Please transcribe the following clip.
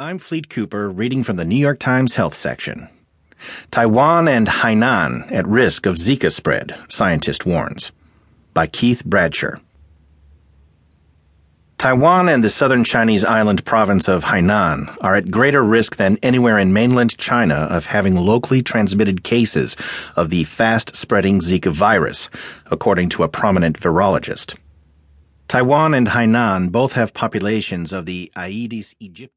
I'm Fleet Cooper, reading from the New York Times Health section. Taiwan and Hainan at risk of Zika spread, scientist warns. By Keith Bradsher. Taiwan and the southern Chinese island province of Hainan are at greater risk than anywhere in mainland China of having locally transmitted cases of the fast spreading Zika virus, according to a prominent virologist. Taiwan and Hainan both have populations of the Aedes aegypti.